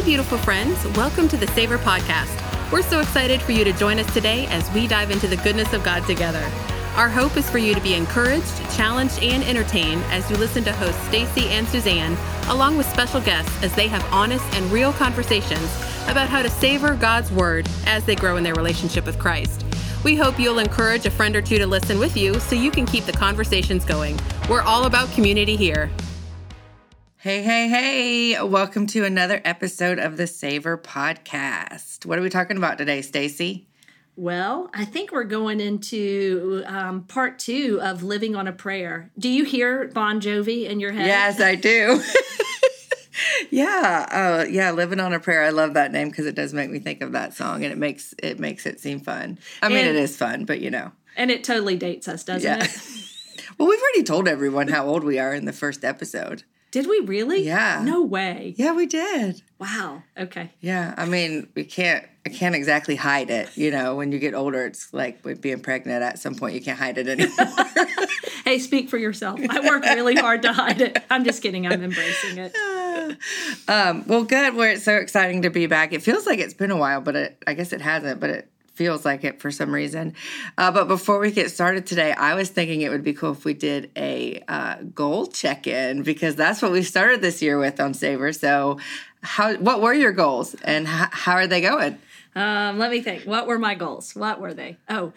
Hey, beautiful friends. Welcome to the Savor Podcast. We're so excited for you to join us today as we dive into the goodness of God together. Our hope is for you to be encouraged, challenged, and entertained as you listen to hosts Stacy and Suzanne, along with special guests as they have honest and real conversations about how to savor God's Word as they grow in their relationship with Christ. We hope you'll encourage a friend or two to listen with you so you can keep the conversations going. We're all about community here. Hey, hey, hey. Welcome to another episode of the Savor Podcast. What are we talking about today, Stacy? Well, I think we're going into um, part two of Living on a Prayer. Do you hear Bon Jovi in your head? Yes, I do. yeah, uh, yeah, living on a prayer. I love that name because it does make me think of that song, and it makes it makes it seem fun. I mean, And- it is fun, but you know, And it totally dates us, doesn't yeah. it? well, we've already told everyone how old we are in the first episode. Did we really? Yeah. No way. Yeah, we did. Wow. Okay. Yeah, I mean, we can't. I can't exactly hide it. You know, when you get older, it's like with being pregnant. At some point, you can't hide it anymore. Hey, speak for yourself. I work really hard to hide it. I'm just kidding. I'm embracing it. um, well, good. We're it's so exciting to be back. It feels like it's been a while, but it, I guess it hasn't. But it feels like it for some reason. Uh, but before we get started today, I was thinking it would be cool if we did a uh, goal check in because that's what we started this year with on Savor. So, how what were your goals and how, how are they going? Um, let me think. What were my goals? What were they? Oh,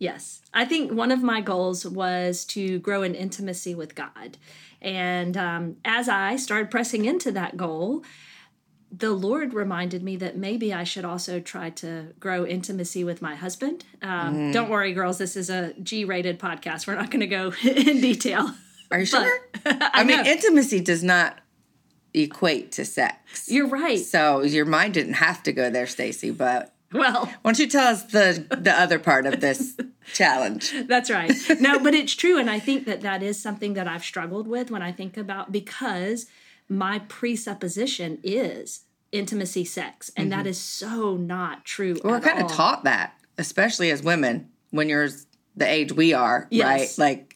yes. I think one of my goals was to grow in intimacy with God. And um, as I started pressing into that goal, the Lord reminded me that maybe I should also try to grow intimacy with my husband. Um, Don't worry, girls, this is a G rated podcast. We're not going to go in detail. Are you sure? I, I mean, intimacy does not equate to sex. You're right. So your mind didn't have to go there, Stacy. But Well, why don't you tell us the the other part of this challenge? That's right. No, but it's true. And I think that that is something that I've struggled with when I think about because my presupposition is intimacy sex. And that is so not true. Mm-hmm. We're kind of taught that, especially as women, when you're the age we are, Yes. right? Like,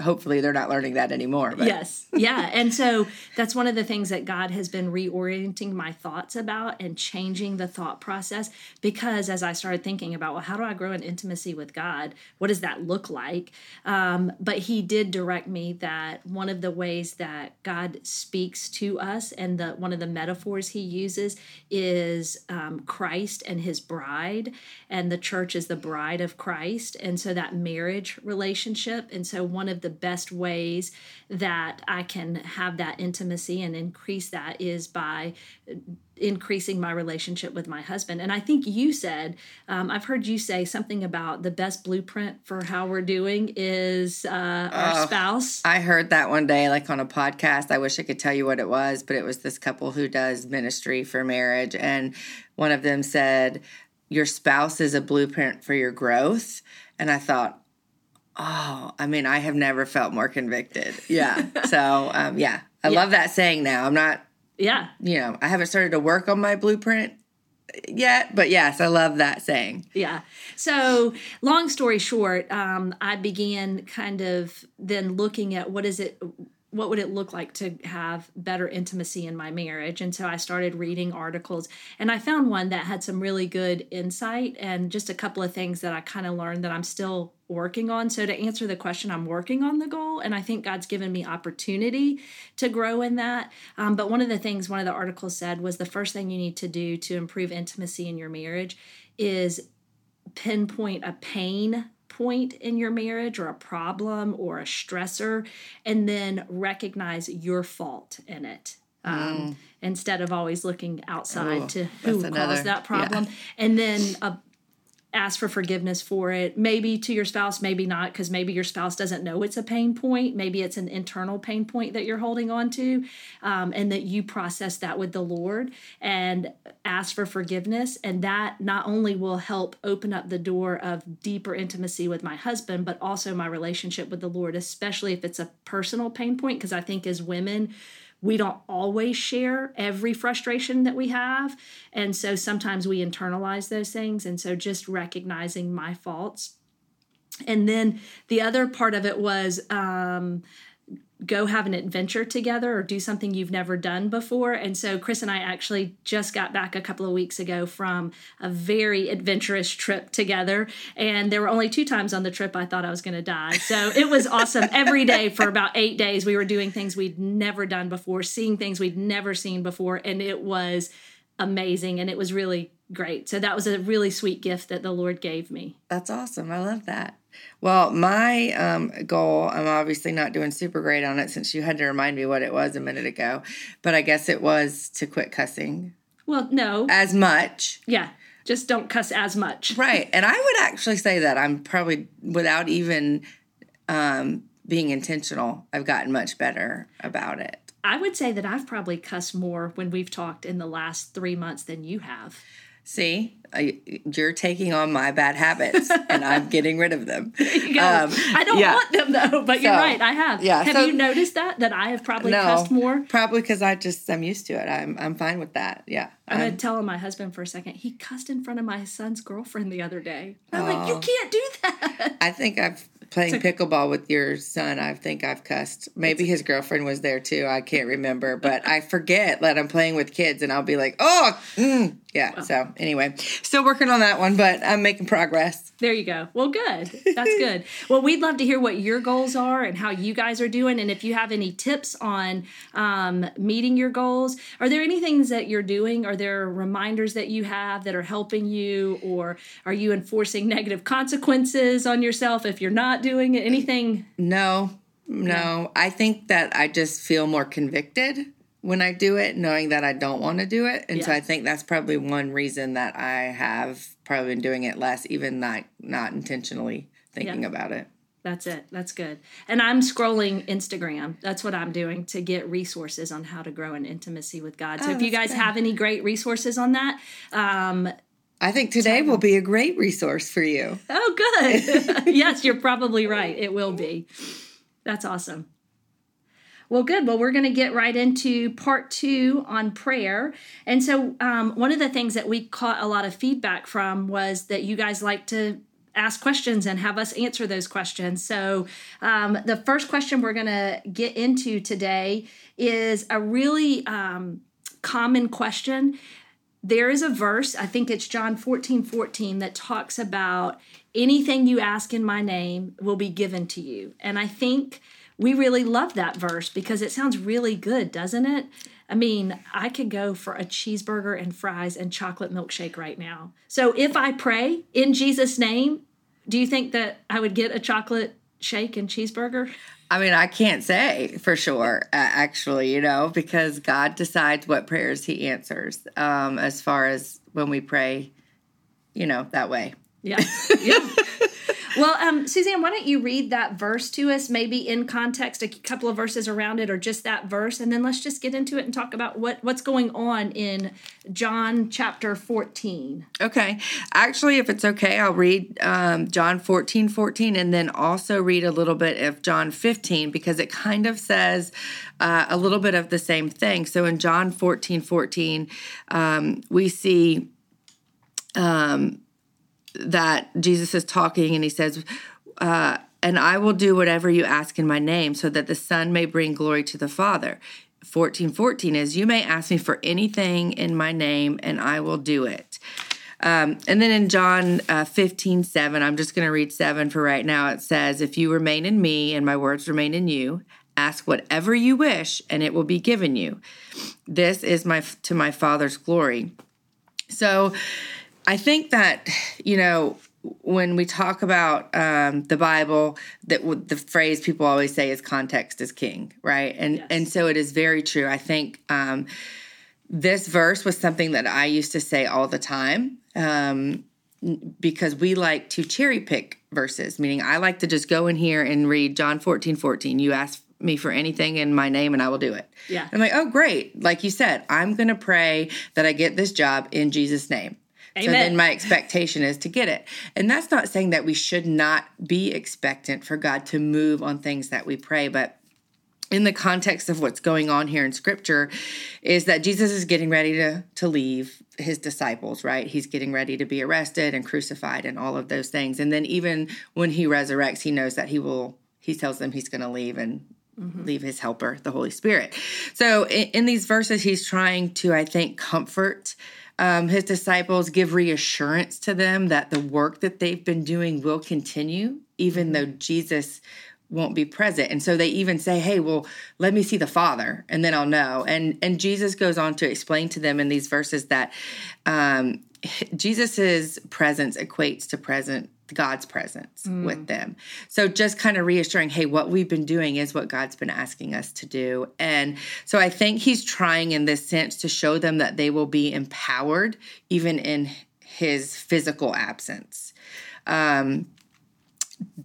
hopefully, they're not learning that anymore. But Yes. Yeah. And so that's one of the things that God has been reorienting my thoughts about and changing the thought process. Because as I started thinking about, well, how do I grow in intimacy with God? What does that look like? Um, but He did direct me that one of the ways that God speaks to us and the one of the metaphors He uses is um, Christ and His bride, and the church is the bride of Christ. And so that marriage relationship. And so one of the best ways that I can have that intimacy and increase that is by increasing my relationship with my husband. And I think you said, um, I've heard you say something about the best blueprint for how we're doing is uh, our spouse. I heard that one day, like on a podcast. I wish I could tell you what it was, but it was this couple who does ministry for marriage. And one of them said, Your spouse is a blueprint for your growth. And I thought, Oh, I mean, I have never felt more convicted. Yeah. so, um, yeah, I love that saying now. I'm not, Yeah. you know, I haven't started to work on my blueprint yet, but yes, I love that saying. Yeah. So, long story short, um, I began kind of then looking at what is it, what would it look like to have better intimacy in my marriage? And so I started reading articles, and I found one that had some really good insight and just a couple of things that I kind of learned that I'm still working on. So, to answer the question, I'm working on the goal, and I think God's given me opportunity to grow in that. Um, but one of the things one of the articles said was the first thing you need to do to improve intimacy in your marriage is pinpoint a pain point in your marriage or a problem or a stressor and then recognize your fault in it um, instead of always looking outside Ooh, to who that's another- caused that problem. And then uh, ask for forgiveness for it. Maybe to your spouse maybe not because maybe your spouse doesn't know it's a pain point. Maybe it's an internal pain point that you're holding on to um, and that you process that with the lord and ask for forgiveness. And that not only will help open up the door of deeper intimacy with my husband but also my relationship with the lord especially if it's a personal pain point because i think as women we don't always share every frustration that we have. And so sometimes we internalize those things. And so just recognizing my faults. And then the other part of it was um, go have an adventure together or do something you've never done before. And so Chris and I actually just got back a couple of weeks ago from a very adventurous trip together. And there were only two times on the trip I thought I was going to die. So it was awesome. Every day for about eight days, we were doing things we'd never done before, seeing things we'd never seen before. And it was amazing. And it was really great. So that was a really sweet gift that the Lord gave me. That's awesome. I love that. Well, my um, goal, I'm obviously not doing super great on it since you had to remind me what it was a minute ago, but I guess it was to quit cussing Well, no. as much. Yeah. Just don't cuss as much. Right. And I would actually say that I'm probably, without even um, being intentional, I've gotten much better about it. I would say that I've probably cussed more when we've talked in the last three months than you have. See, you're taking on my bad habits and I'm getting rid of them. Um, I don't yeah. want them though, but you're right. I have. yeah, Have so- you noticed that that I have probably No, cussed more? probably because I just I'm used to it. I'm I'm fine with that. Yeah, I'm I'm- gonna tell my husband for a second. He cussed in front of my son's girlfriend the other day. I'm like, Oh. you can't do that. I think I've playing pickleball with your son. I think I've cussed. Maybe his girlfriend was there too. I can't remember, but I forget that I'm playing with kids, and I'll be like, oh, mm. yeah. So anyway, still working on that one, but I'm making progress. There you go. Well, good. That's good. well, we'd love to hear what your goals are and how you guys are doing. And if you have any tips on um, meeting your goals, are there any things that you're doing? Are there reminders that you have that are helping you? Or are you enforcing negative consequences on yourself if you're not doing? Anything? No, no. I think that I just feel more convicted when I do it, knowing that I don't want to do it. And so I think that's probably one reason that I have probably been doing it less, even not not intentionally thinking Yeah. about it. That's it. That's good. And I'm scrolling Instagram. That's what I'm doing to get resources on how to grow in intimacy with God. So Oh, if you guys good. have any great resources on that, um, I think today will be a great resource for you. Oh, good. yes, you're probably right. It will be. That's awesome. Well, good. Well, we're going to get right into part two on prayer. And so, um, one of the things that we caught a lot of feedback from was that you guys like to ask questions and have us answer those questions. So, um, the first question we're going to get into today is a really um, common question there is a verse, I think it's John 14 14, that talks about anything you ask in my name will be given to you. And I think we really love that verse because it sounds really good, doesn't it? I mean, I could go for a cheeseburger and fries and chocolate milkshake right now. So if I pray in Jesus' name, do you think that I would get a chocolate shake and cheeseburger? I mean, I can't say for sure, actually, you know, because God decides what prayers He answers um, as far as when we pray, you know, that way. Yeah. Yeah. well, um, Suzanne, why don't you read that verse to us, maybe in context, a couple of verses around it, or just that verse, and then let's just get into it and talk about what what's going on in John chapter fourteen. Okay. Actually, if it's okay, I'll read um, John 14 14 and then also read a little bit of John 15 because it kind of says uh, a little bit of the same thing. So in John 14 14, um, we see um, that Jesus is talking and he says, uh, and I will do whatever you ask in my name so that the Son may bring glory to the Father. 14 14 is, You may ask me for anything in my name and I will do it. Um, and then in John uh, 15 7, I'm just going to read 7 for right now. It says, If you remain in me and my words remain in you, ask whatever you wish and it will be given you. This is my to my Father's glory. So I think that, you know, when we talk about um, the Bible, that w- the phrase people always say is context is king, right? And Yes. and so it is very true. I think um, this verse was something that I used to say all the time um, because we like to cherry pick verses, meaning I like to just go in here and read John 14, 14. You ask me for anything in my name and I will do it. Yeah. I'm like, oh, great. Like you said, I'm going to pray that I get this job in Jesus' name. So then my expectation is to get it. And that's not saying that we should not be expectant for God to move on things that we pray, but in the context of what's going on here in scripture is that Jesus is getting ready to to leave his disciples, right? He's getting ready to be arrested and crucified and all of those things. And then even when he resurrects, he knows that he will he tells them he's going to leave and mm-hmm. leave his helper, the Holy Spirit. So in, in these verses, he's trying to, I think, comfort um, his disciples, give reassurance to them that the work that they've been doing will continue, even though Jesus won't be present. And so they even say, "Hey, well, let me see the Father, and then I'll know." And and Jesus goes on to explain to them in these verses that um, Jesus's presence equates to present God's presence mm. with them. So just kind of reassuring, hey, what we've been doing is what God's been asking us to do. And so I think he's trying in this sense to show them that they will be empowered even in his physical absence. Um,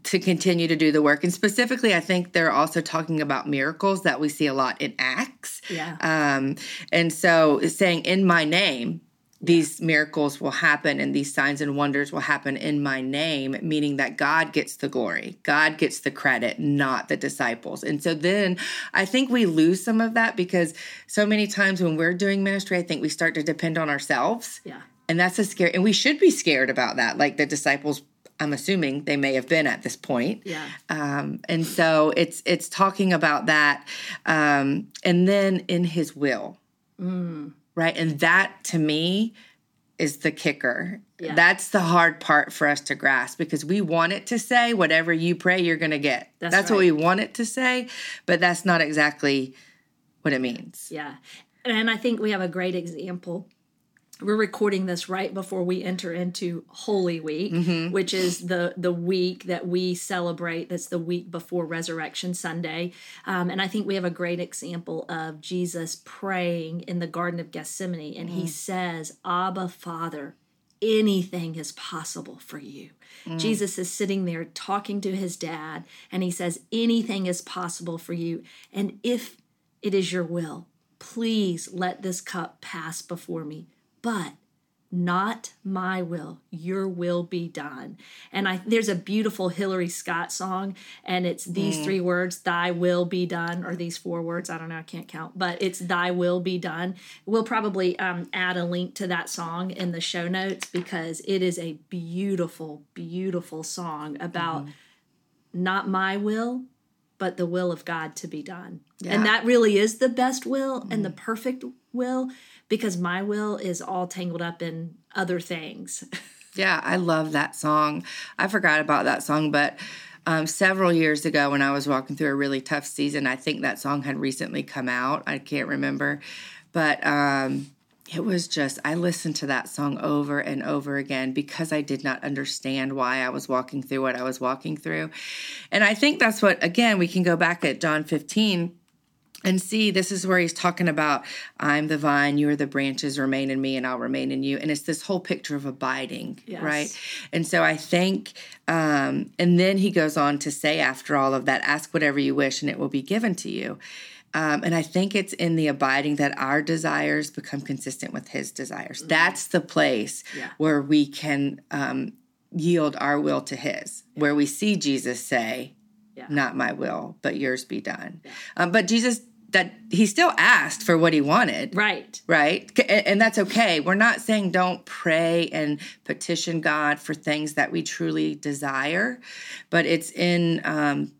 to continue to do the work. And specifically, I think they're also talking about miracles that we see a lot in Acts. Yeah. Um, and so saying, in my name, these miracles will happen and these signs and wonders will happen in my name, meaning that God gets the glory, God gets the credit, not the disciples. And so then I think we lose some of that because so many times when we're doing ministry, I think we start to depend on ourselves. Yeah. And that's a scary, and we should be scared about that. Like the disciples I'm assuming they may have been at this point. Yeah. Um, and so it's it's talking about that, um, and then in His will. Mm right? And that to me is the kicker. Yeah. That's the hard part for us to grasp because we want it to say whatever you pray you're going to get. That's, that's right. what we want it to say, but that's not exactly what it means. Yeah. And I think we have a great example we're recording this right before we enter into Holy Week, mm-hmm. which is the the week that we celebrate. That's the week before Resurrection Sunday, um, and I think we have a great example of Jesus praying in the Garden of Gethsemane, and mm. he says, "Abba, Father." Anything is possible for you. Mm. Jesus is sitting there talking to his dad, and he says, Anything is possible for you. And if it is your will, please let this cup pass before me but not my will your will be done and i there's a beautiful hillary scott song and it's these mm. three words thy will be done or these four words i don't know i can't count but it's thy will be done we'll probably um, add a link to that song in the show notes because it is a beautiful beautiful song about mm. not my will but the will of god to be done yeah. and that really is the best will mm. and the mm. perfect will because my will is all tangled up in other things. yeah, I love that song. I forgot about that song, but um, several years ago when I was walking through a really tough season, I think that song had recently come out. I can't remember, but um, it was just, I listened to that song over and over again because I did not understand why I was walking through what I was walking through. And I think that's what, again, we can go back at John 15 and see, this is where he's talking about, I'm the vine, you are the branches, remain in me, and I'll remain in you. And it's this whole picture of abiding, yes. right? And so I think, um, and then he goes on to say, after all of that, ask whatever you wish, and it will be given to you. Um, and I think it's in the abiding that our desires become consistent with his desires. Mm-hmm. That's the place yeah. where we can um, yield our will to his, yeah. where we see Jesus say, yeah. Not my will, but yours be done. Um, but Jesus that he still asked for what he wanted. Right. Right. And that's okay. We're not saying don't pray and petition God for things that we truly desire, but it's in um,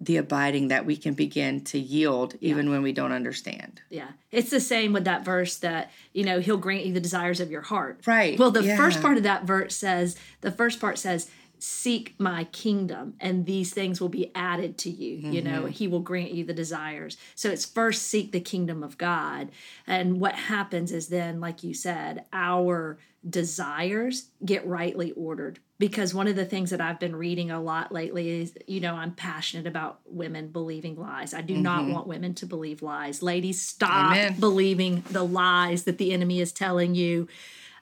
the abiding that we can begin to yield even yeah. when we don't understand. Yeah. It's the same with that verse that, you know, he'll grant you the desires of your heart. Right. Well, the yeah. first part of that verse says, the first part says, seek my kingdom and these things will be added to you mm-hmm. you know mm-hmm. he will grant you the desires so it's first seek the kingdom of god and what happens is then like you said our desires get rightly ordered because one of the things that I've been reading a lot lately is you know I'm passionate about women believing lies. I do mm-hmm. not want women to believe lies. Ladies stop Amen. believing the lies that the enemy is telling you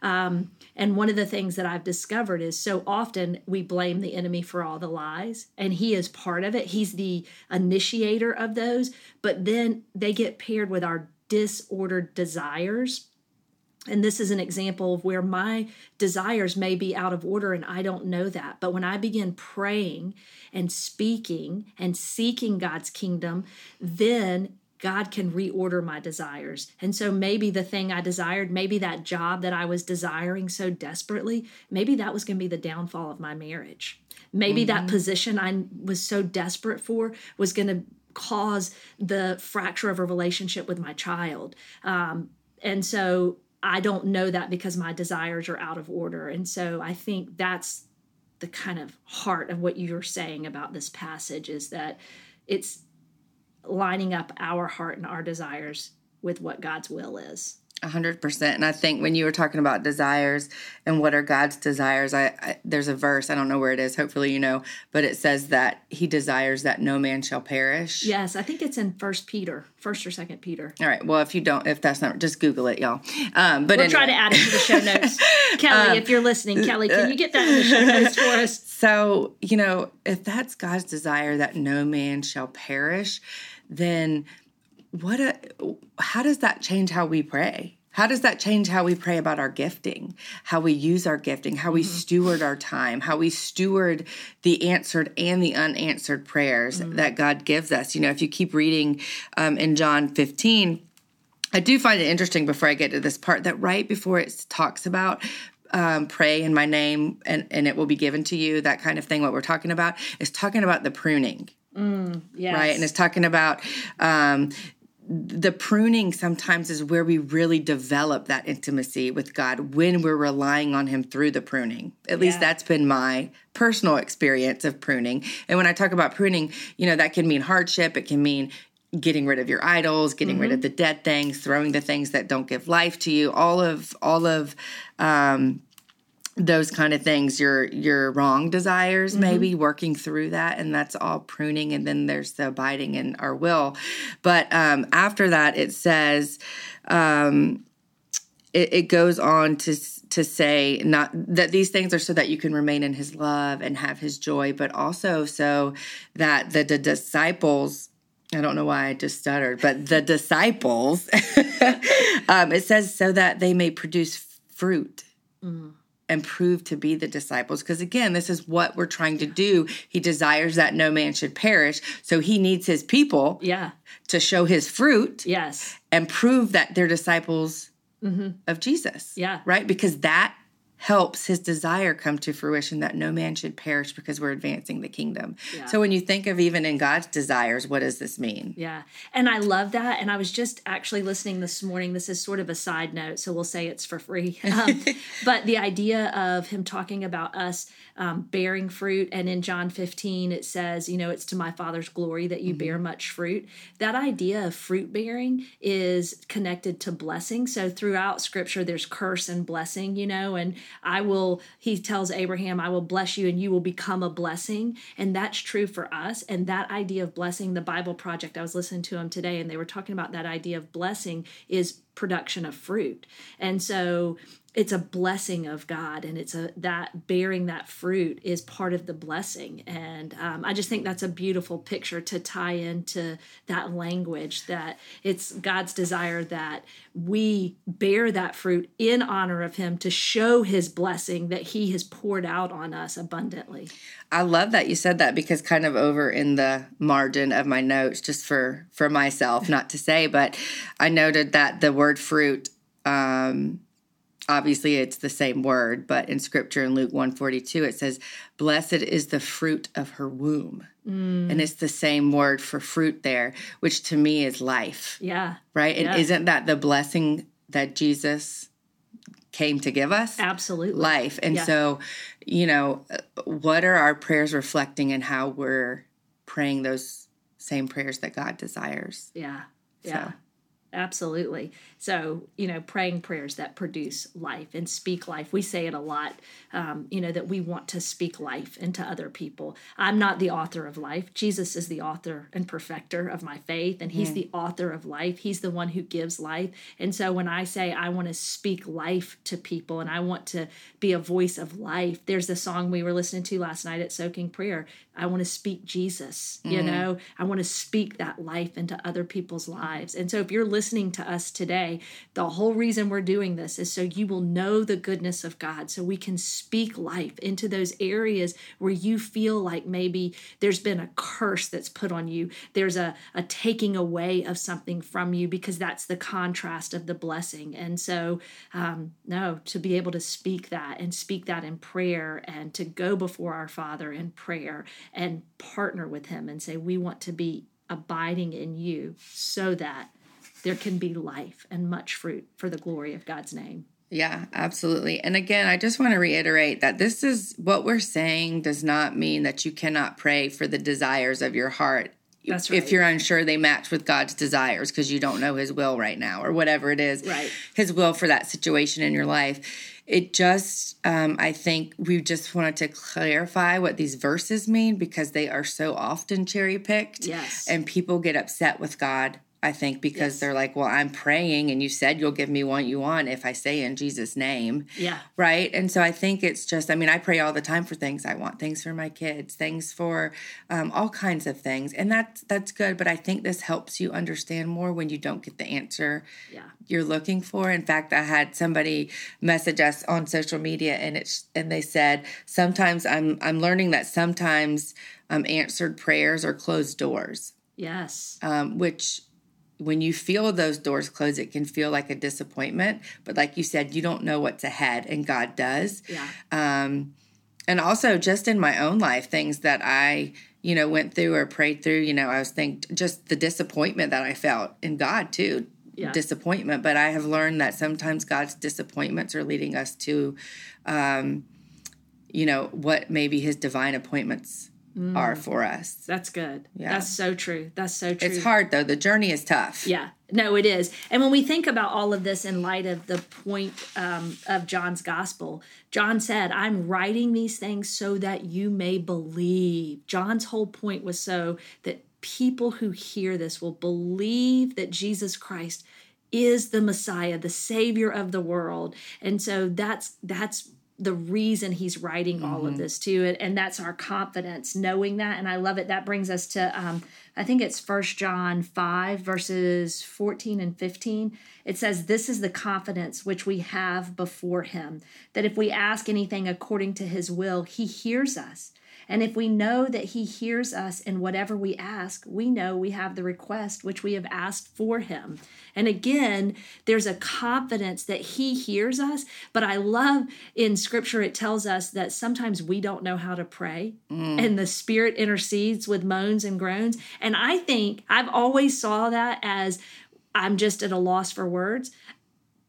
um, and one of the things that I've discovered is so often we blame the enemy for all the lies, and he is part of it. He's the initiator of those, but then they get paired with our disordered desires. And this is an example of where my desires may be out of order and I don't know that. But when I begin praying and speaking and seeking God's kingdom, then God can reorder my desires. And so maybe the thing I desired, maybe that job that I was desiring so desperately, maybe that was going to be the downfall of my marriage. Maybe mm-hmm. that position I was so desperate for was going to cause the fracture of a relationship with my child. Um, and so I don't know that because my desires are out of order. And so I think that's the kind of heart of what you're saying about this passage is that it's lining up our heart and our desires with what God's will is. A hundred percent. And I think when you were talking about desires and what are God's desires, I, I, there's a verse I don't know where it is. Hopefully you know, but it says that He desires that no man shall perish. Yes, I think it's in First Peter, First or Second Peter. All right. Well, if you don't, if that's not, just Google it, y'all. Um, but we'll anyway. try to add it to the show notes. Kelly, um, if you're listening, Kelly, can you get that in the show notes for us? So you know, if that's God's desire that no man shall perish, then what a how does that change how we pray? How does that change how we pray about our gifting? How we use our gifting? How we mm-hmm. steward our time? How we steward the answered and the unanswered prayers mm-hmm. that god gives us? You know if you keep reading um, in john 15 i do find it interesting before i get to this part that right before it talks about um, pray in my name and, and it will be given to you that kind of thing what we're talking about is talking about the pruning Mm, yes. Right. And it's talking about um, the pruning sometimes is where we really develop that intimacy with God when we're relying on Him through the pruning. At yeah. least that's been my personal experience of pruning. And when I talk about pruning, you know, that can mean hardship, it can mean getting rid of your idols getting mm-hmm. rid of mm-hmm. the dead things throwing the things that don't give life to you all of all of um those kind of things your your wrong desires mm-hmm. maybe working through that and that's all pruning and then there's the abiding in our will but um after that it says um it, it goes on to to say not that these things are so that you can remain in his love and have his joy but also so that the, the disciples I don't know why I just stuttered, but the disciples, um, it says so that they may produce fruit. Mm and prove to be the disciples. Because again, this is what we're trying to do. He desires that no man should perish. So he needs his people yeah. to show his fruit. Yes. And prove that they're disciples mm-hmm. of Jesus. Yeah. Right? Because that helps his desire come to fruition that no man should perish because we're advancing the kingdom. Yeah. So when you think of even in God's desires, what does this mean? Yeah. And I love that. And I was just actually listening this morning. This is sort of a side note, so we'll say it's for free. Um, but the idea of him talking about us um, bearing fruit, and in John 15, it says, you know, it's to my Father's glory that you mm-hmm. bear much fruit. That idea of fruit bearing is connected to blessing. So throughout scripture, there's curse and blessing, you know, and I will, he tells Abraham, I will bless you and you will become a blessing. And that's true for us. And that idea of blessing, the Bible Project, I was listening to them today and they were talking about that idea of blessing is production of fruit. And so it's a blessing of God, and it's a that bearing that fruit is part of the blessing. And um, I just think that's a beautiful picture to tie into that language that it's God's desire that we bear that fruit in honor of Him to show His blessing that He has poured out on us abundantly. I love that you said that because kind of over in the margin of my notes, just for for myself, not to say, but I noted that the word fruit. Um, obviously it's the same word but in scripture in luke 142 it says blessed is the fruit of her womb mm. and it's the same word for fruit there which to me is life yeah right and yeah. isn't that the blessing that jesus came to give us absolutely life and yeah. so you know what are our prayers reflecting and how we're praying those same prayers that god desires yeah yeah so. Absolutely. So, you know, praying prayers that produce life and speak life. We say it a lot, um, you know, that we want to speak life into other people. I'm not the author of life. Jesus is the author and perfecter of my faith, and He's mm. the author of life. He's the one who gives life. And so when I say I want to speak life to people and I want to be a voice of life, there's a song we were listening to last night at Soaking Prayer. I want to speak Jesus, mm. you know, I want to speak that life into other people's lives. And so if you're listening to us today, the whole reason we're doing this is so you will know the goodness of God, so we can speak life into those areas where you feel like maybe there's been a curse that's put on you, there's a, a taking away of something from you, because that's the contrast of the blessing. And so, um, no, to be able to speak that and speak that in prayer and to go before our Father in prayer and partner with Him and say, We want to be abiding in you so that there can be life and much fruit for the glory of God's name. Yeah, absolutely. And again, I just want to reiterate that this is what we're saying does not mean that you cannot pray for the desires of your heart. That's right. If you're unsure they match with God's desires because you don't know his will right now or whatever it is, Right. his will for that situation in your life. It just, um, I think we just wanted to clarify what these verses mean because they are so often cherry picked. Yes. And people get upset with God, I think, because Yes. they're like, well, I'm praying and you said you'll give me what you want if I say in Jesus' name. Yeah. Right. And so I think it's just, I mean, I pray all the time for things I want, things for my kids, things for um, all kinds of things. And that's, that's good. But I think this helps you understand more when you don't get the answer Yeah. you're looking for. In fact, I had somebody message us on social media and it's, and they said, sometimes I'm, I'm learning that sometimes um, answered prayers are closed doors, Yes. um, which when you feel those doors close, it can feel like a disappointment. But like you said, you don't know what's ahead, and God does. Yeah. Um, and also, just in my own life, things that I, you know, went through or prayed through, you know, I was thinking just the disappointment that I felt in God too. Yeah. Disappointment, but I have learned that sometimes God's disappointments are leading us to, um, you know, what maybe His divine appointments are for us. That's good. Yeah. That's so true. That's so true. It's hard though; the journey is tough. Yeah, no, it is. And when we think about all of this in light of the point um, of John's gospel, John said, I'm writing these things so that you may believe. John's whole point was so that people who hear this will believe that Jesus Christ is the Messiah, the Savior of the world. And so that's that's the reason he's writing all of this too and, and that's our confidence knowing that and i love it. That brings us to um, i think it's first john 5 verses 14 and 15 it says this is the confidence which we have before him that if we ask anything according to his will he hears us and if we know that he hears us in whatever we ask, we know we have the request which we have asked for him. And again, there's a confidence that he hears us. But I love in scripture, it tells us that sometimes we don't know how to pray, mm. and the spirit intercedes with moans and groans. And I think I've always saw that as I'm just at a loss for words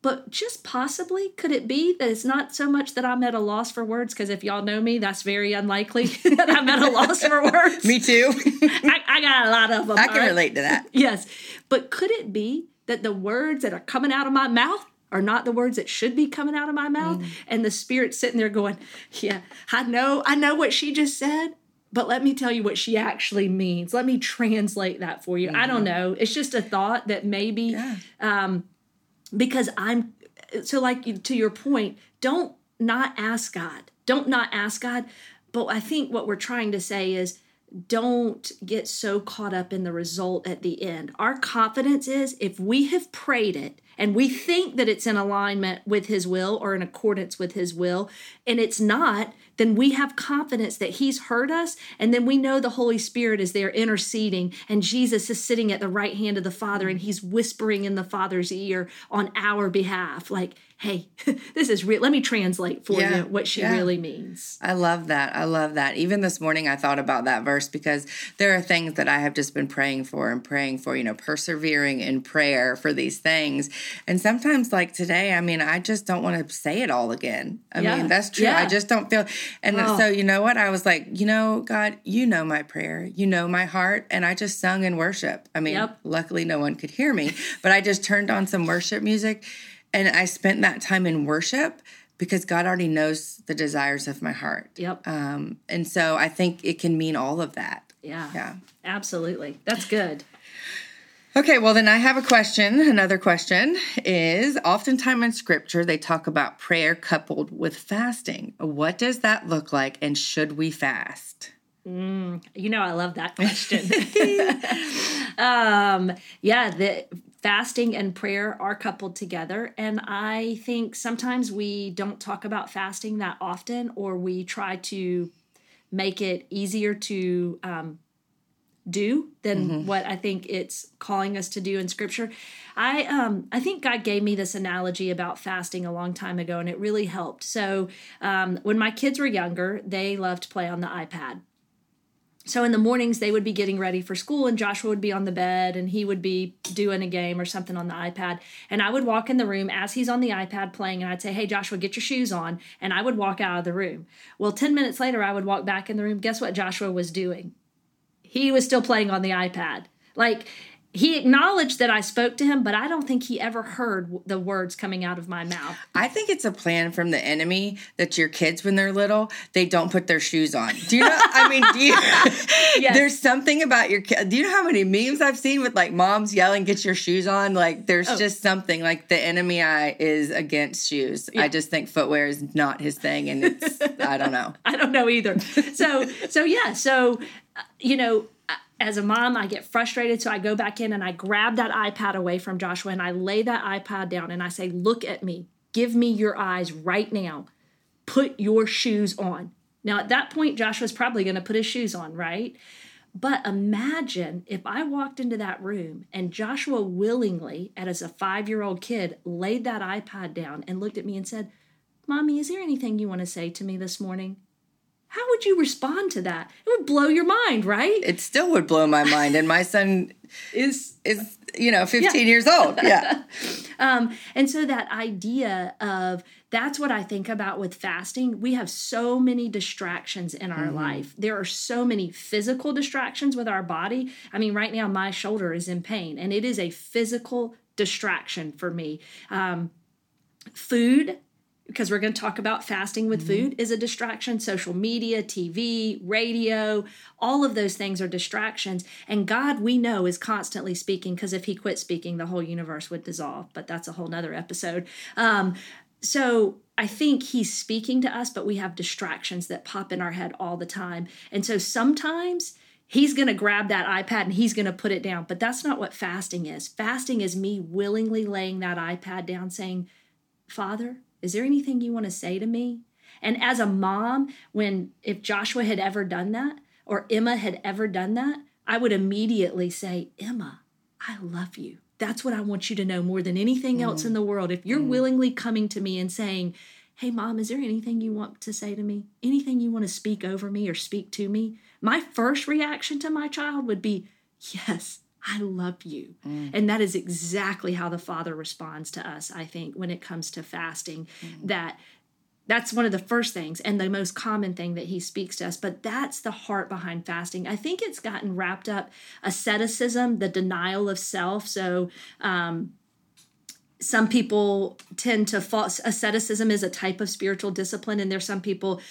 but just possibly could it be that it's not so much that i'm at a loss for words? Because if y'all know me that's very unlikely that i'm at a loss for words. Me too. I, I got a lot of them I can right? relate to that. yes. But could it be that the words that are coming out of my mouth are not the words that should be coming out of my mouth? And the spirit's sitting there going yeah i know i know what she just said but let me tell you what she actually means. Let me translate that for you. I don't know. It's just a thought that maybe um, because I'm so like to your point, don't not ask God. Don't not ask God. But I think what we're trying to say is don't get so caught up in the result at the end. Our confidence is if we have prayed it and we think that it's in alignment with his will or in accordance with his will. And it's not, then we have confidence that he's heard us. And then we know the Holy Spirit is there interceding. And Jesus is sitting at the right hand of the Father and he's whispering in the Father's ear on our behalf. Like, "Hey, this is real. Let me translate for Yeah, you what she yeah. really means." I love that. I love that. Even this morning, I thought about that verse because there are things that I have just been praying for and praying for, you know, persevering in prayer for these things. And sometimes, like today, I mean, I just don't want to say it all again. I Yeah, mean, that's true. I just don't feel. And Oh. so, you know what? I was like, you know, God, you know my prayer, you know my heart. And I just sung in worship. I mean, Yep. luckily, no one could hear me, but I just turned on some worship music and I spent that time in worship because God already knows the desires of my heart. Yep. Um, and so I think it can mean all of that. yeah. Yeah. Absolutely. That's good. Okay, well, then I have a question. Another question is oftentimes in scripture, they talk about prayer coupled with fasting. What does that look like, and should we fast? You know, I love that question. um, yeah, the fasting and prayer are coupled together. And I think sometimes we don't talk about fasting that often, or we try to make it easier to um, do than what I think it's calling us to do in scripture. I um I think God gave me this analogy about fasting a long time ago and it really helped. So um when my kids were younger, they loved to play on the iPad. So in the mornings they would be getting ready for school and joshua would be on the bed and he would be doing a game or something on the ipad. And i would walk in the room as he's on the ipad playing and i'd say hey joshua get your shoes on. And i would walk out of the room. Well 10 minutes later i would walk back in the room. Guess what joshua was doing? He was still playing on the ipad. Like he acknowledged that I spoke to him, but I don't think he ever heard the words coming out of my mouth. I think it's a plan from the enemy that your kids, when they're little, they don't put their shoes on. Do you know? I mean, do you, yes. there's something about your kid. Do you know how many memes I've seen with like moms yelling, "Get your shoes on!" Like, there's oh. just something like the enemy eye is against shoes. Yeah. I just think footwear is not his thing, and it's I don't know. I don't know either. So, so yeah, so uh, you know as a mom, I get frustrated. So I go back in and I grab that iPad away from Joshua and I lay that iPad down and I say, Look at me. Give me your eyes right now. Put your shoes on. Now, at that point, Joshua's probably going to put his shoes on, right? But imagine if I walked into that room and Joshua willingly, as a five year old kid, laid that iPad down and looked at me and said, Mommy, is there anything you want to say to me this morning? How would you respond to that? It would blow your mind, right? It still would blow my mind. And my son is is you know 15 yeah. years old. Yeah. um, and so that idea of that's what I think about with fasting. We have so many distractions in our mm-hmm. life. There are so many physical distractions with our body. I mean, right now my shoulder is in pain, and it is a physical distraction for me. Um, food because we're going to talk about fasting with mm-hmm. food is a distraction social media tv radio all of those things are distractions and god we know is constantly speaking because if he quit speaking the whole universe would dissolve but that's a whole nother episode um, so i think he's speaking to us but we have distractions that pop in our head all the time and so sometimes he's going to grab that iPad and he's going to put it down. But that's not what fasting is. Fasting is me willingly laying that iPad down saying, Father, is there anything you want to say to me? And as a mom, when if Joshua had ever done that or Emma had ever done that, I would immediately say, Emma, I love you. That's what I want you to know more than anything else in mm. the world. If you're mm. willingly coming to me and saying, Hey, mom, is there anything you want to say to me? Anything you want to speak over me or speak to me? My first reaction to my child would be, Yes, I love you. Mm. And that is exactly how the Father responds to us, I think, when it comes to fasting. Mm. That that's one of the first things and the most common thing that he speaks to us but that's the heart behind fasting i think it's gotten wrapped up asceticism the denial of self so um, some people tend to fall asceticism is a type of spiritual discipline and there's some people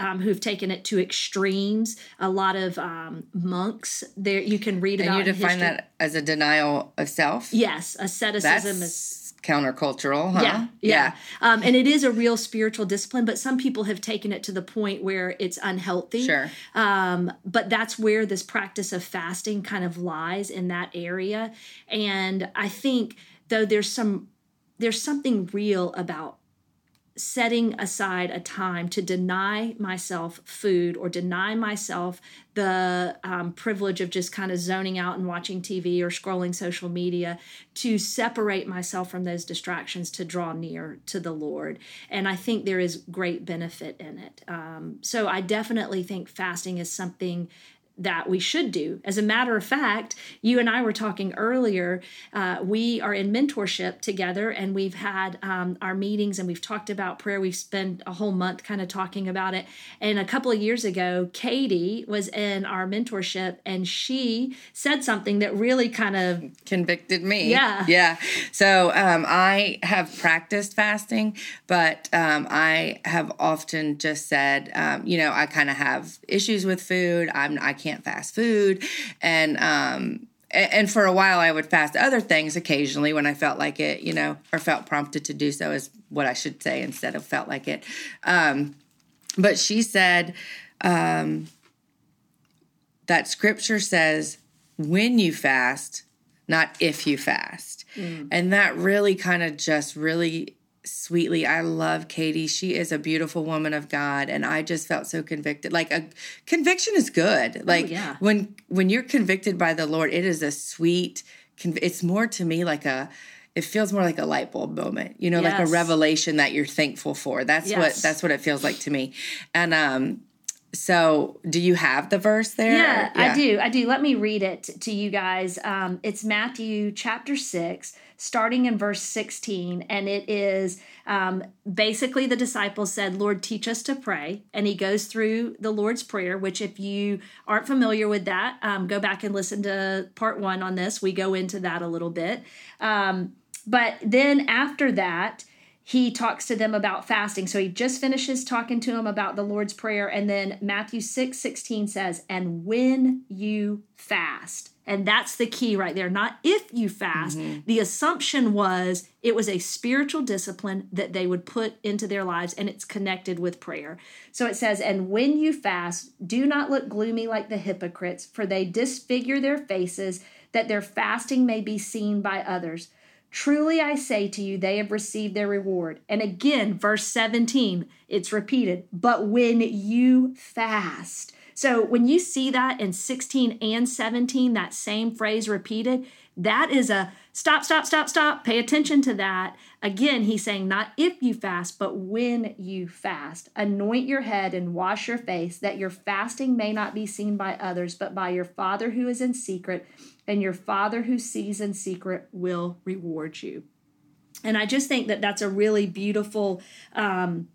um, who've taken it to extremes. A lot of um, monks there you can read about. And you define that as a denial of self. Yes, asceticism That's is countercultural. Huh? Yeah, yeah, yeah. Um, and it is a real spiritual discipline. But some people have taken it to the point where it's unhealthy. Sure. Um, but that's where this practice of fasting kind of lies in that area. And I think though there's some there's something real about setting aside a time to deny myself food or deny myself the um, privilege of just kind of zoning out and watching TV or scrolling social media to separate myself from those distractions to draw near to the Lord. And I think there is great benefit in it. Um, so I definitely think fasting is something that we should do. As a matter of fact, you and I were talking earlier. Uh, we are in mentorship together, and we've had um, our meetings and we've talked about prayer. We've spent a whole month kind of talking about it. And a couple of years ago, Katie was in our mentorship, and she said something that really kind of convicted me. Yeah, yeah. So um, I have practiced fasting, but um, I have often just said, um, you know, I kind of have issues with food. I'm I can't can't fast food and um and for a while I would fast other things occasionally when I felt like it, you know, or felt prompted to do so is what I should say instead of felt like it. Um, but she said um, that scripture says when you fast, not if you fast. Mm. And that really kind of just really sweetly. I love Katie. She is a beautiful woman of God and I just felt so convicted. Like a conviction is good. Oh, like oh, yeah. when when you're convicted by the Lord, it is a sweet it's more to me like a it feels more like a light bulb moment. You know, yes. like a revelation that you're thankful for. That's yes. what that's what it feels like to me. And um so do you have the verse there? Yeah, yeah, I do. I do. Let me read it to you guys. Um, it's Matthew chapter 6, starting in verse 16. And it is um, basically the disciples said, Lord, teach us to pray. And he goes through the Lord's Prayer, which, if you aren't familiar with that, um, go back and listen to part one on this. We go into that a little bit. Um, but then after that, he talks to them about fasting. So he just finishes talking to them about the Lord's Prayer. And then Matthew 6 16 says, And when you fast, and that's the key right there, not if you fast. Mm-hmm. The assumption was it was a spiritual discipline that they would put into their lives, and it's connected with prayer. So it says, And when you fast, do not look gloomy like the hypocrites, for they disfigure their faces, that their fasting may be seen by others. Truly I say to you, they have received their reward. And again, verse 17, it's repeated, but when you fast. So when you see that in 16 and 17, that same phrase repeated, that is a stop, stop, stop, stop. Pay attention to that. Again, he's saying not if you fast, but when you fast. Anoint your head and wash your face, that your fasting may not be seen by others, but by your Father who is in secret and your Father who sees in secret will reward you. And I just think that that's a really beautiful um,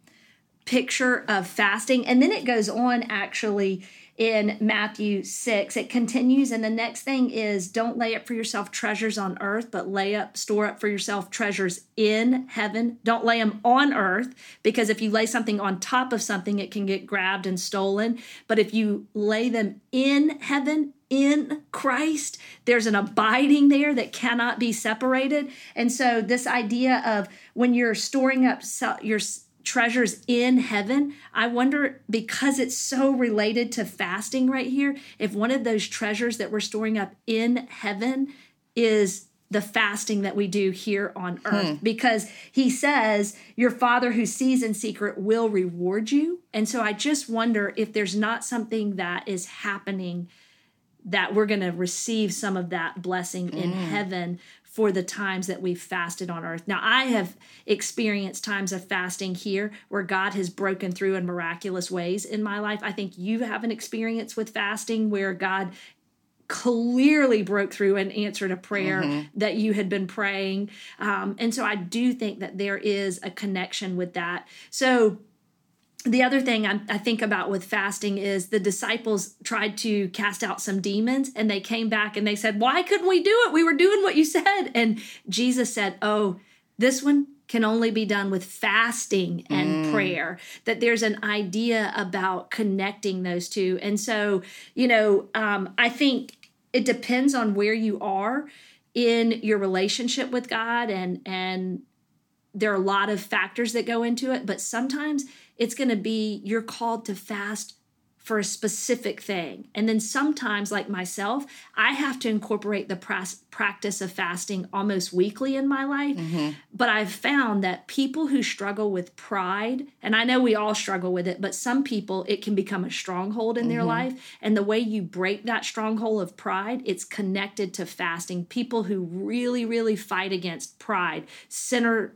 picture of fasting. And then it goes on actually in Matthew 6. It continues, and the next thing is don't lay up for yourself treasures on earth, but lay up, store up for yourself treasures in heaven. Don't lay them on earth, because if you lay something on top of something, it can get grabbed and stolen. But if you lay them in heaven, in Christ. There's an abiding there that cannot be separated. And so, this idea of when you're storing up your treasures in heaven, I wonder because it's so related to fasting right here, if one of those treasures that we're storing up in heaven is the fasting that we do here on earth hmm. because he says your father who sees in secret will reward you and so i just wonder if there's not something that is happening that we're going to receive some of that blessing mm. in heaven for the times that we've fasted on earth. Now, I have experienced times of fasting here where God has broken through in miraculous ways in my life. I think you have an experience with fasting where God clearly broke through and answered a prayer mm-hmm. that you had been praying. Um, and so I do think that there is a connection with that. So, the other thing I, I, think about with fasting is the disciples tried to cast out some demons and they came back and they said, Why couldn't we do it? We were doing what you said. And Jesus said, Oh, this one can only be done with fasting and mm. prayer. That there's an idea about connecting those two. And so, you know, um, I think it depends on where you are in your relationship with God and and there are a lot of factors that go into it, but sometimes it's going to be you're called to fast for a specific thing. And then sometimes, like myself, I have to incorporate the practice of fasting almost weekly in my life. Mm-hmm. But I've found that people who struggle with pride, and I know we all struggle with it, but some people, it can become a stronghold in mm-hmm. their life. And the way you break that stronghold of pride, it's connected to fasting. People who really, really fight against pride, center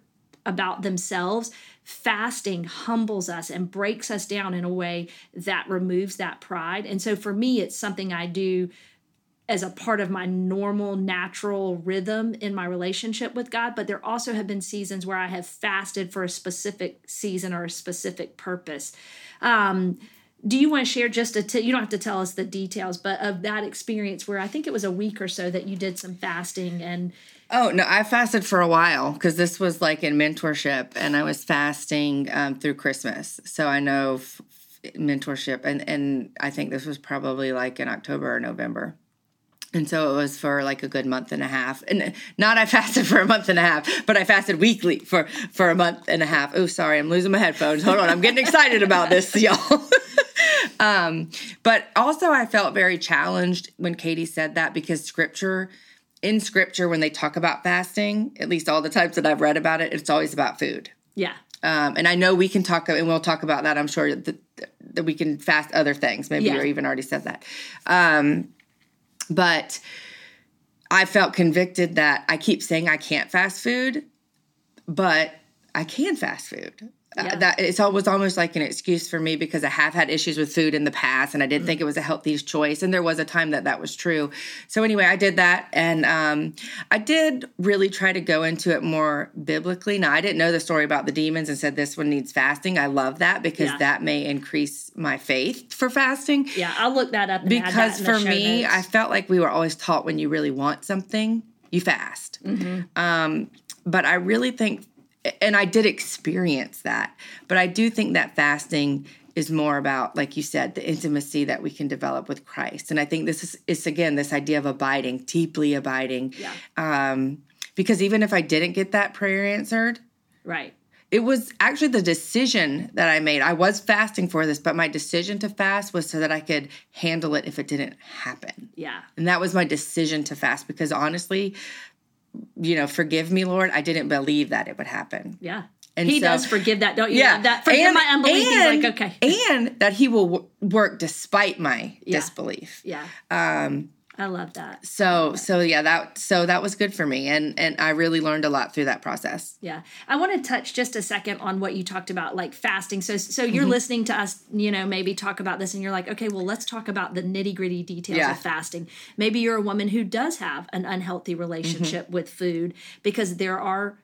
about themselves, fasting humbles us and breaks us down in a way that removes that pride. And so for me, it's something I do as a part of my normal natural rhythm in my relationship with God. But there also have been seasons where I have fasted for a specific season or a specific purpose. Um, do you want to share just a t- you don't have to tell us the details but of that experience where i think it was a week or so that you did some fasting and Oh no, I fasted for a while because this was like in mentorship, and I was fasting um, through Christmas. So I know f- mentorship, and and I think this was probably like in October or November. And so it was for like a good month and a half. And not I fasted for a month and a half, but I fasted weekly for for a month and a half. Oh, sorry, I'm losing my headphones. Hold on, I'm getting excited about this, y'all. um, but also I felt very challenged when Katie said that because scripture in scripture when they talk about fasting, at least all the times that I've read about it, it's always about food. Yeah. Um, and I know we can talk, and we'll talk about that. I'm sure that, that we can fast other things. Maybe yeah. you even already said that. Um, but I felt convicted that I keep saying I can't fast food, but I can fast food. Uh, Yeah. that it's always almost like an excuse for me because I have had issues with food in the past, and I didn't think it was a healthy choice. And there was a time that that was true. So anyway, I did that, and um, I did really try to go into it more biblically. Now I didn't know the story about the demons and said this one needs fasting. I love that because Yeah. that may increase my faith for fasting. Yeah, I'll look that up. Add that Because for me, notes. I felt like we were always taught when you really want something, you fast. Mm-hmm. Um, but I really think, and I did experience that, but I do think that fasting is more about, like you said, the intimacy that we can develop with Christ. And I think this is, it's again, this idea of abiding, deeply abiding. Yeah. Um, because even if I didn't get that prayer answered, right. it was actually the decision that I made. I was fasting for this, but my decision to fast was so that I could handle it if it didn't happen. Yeah. And that was my decision to fast because honestly, you know, forgive me, Lord, I didn't believe that it would happen. Yeah. And he so- does forgive that, don't you? Yeah, That forgive my unbelief. and- He's like, okay. and that He will w- work despite my Yeah. disbelief. yeah. Um, I love that. so, so yeah, that so that was good for me, and and I really learned a lot through that process. Yeah. I want to touch just a second on what you talked about, like fasting. So, so you're Mm-hmm. listening to us, you know, maybe talk about this and you're like, okay, well, let's talk about the nitty gritty details Yeah. of fasting. Maybe you're a woman who does have an unhealthy relationship Mm-hmm. with food because there are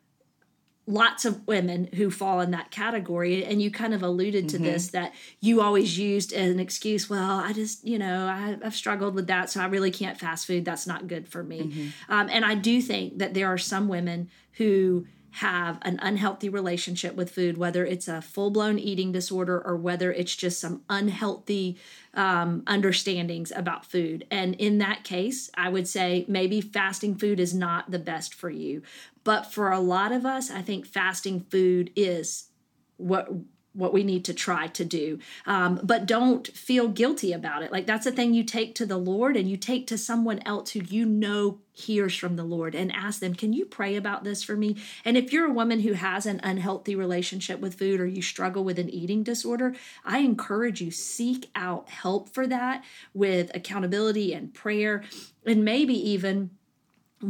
lots of women who fall in that category and you kind of alluded to this that you always used as an excuse well i just you know I, i've struggled with that so i really can't fast food that's not good for me. Um, and i do think that there are some women who have an unhealthy relationship with food whether it's a full-blown eating disorder or whether it's just some unhealthy um, understandings about food. And in that case, I would say maybe fasting food is not the best for you. But for a lot of us, I think fasting food is what what we need to try to do. Um, but don't feel guilty about it. Like that's a thing you take to the lord and you take to someone else who you know hears from the lord and ask them can you pray about this for me? And if you're a woman who has an unhealthy relationship with food or you struggle with an eating disorder i encourage you seek out help for that with accountability and prayer and maybe even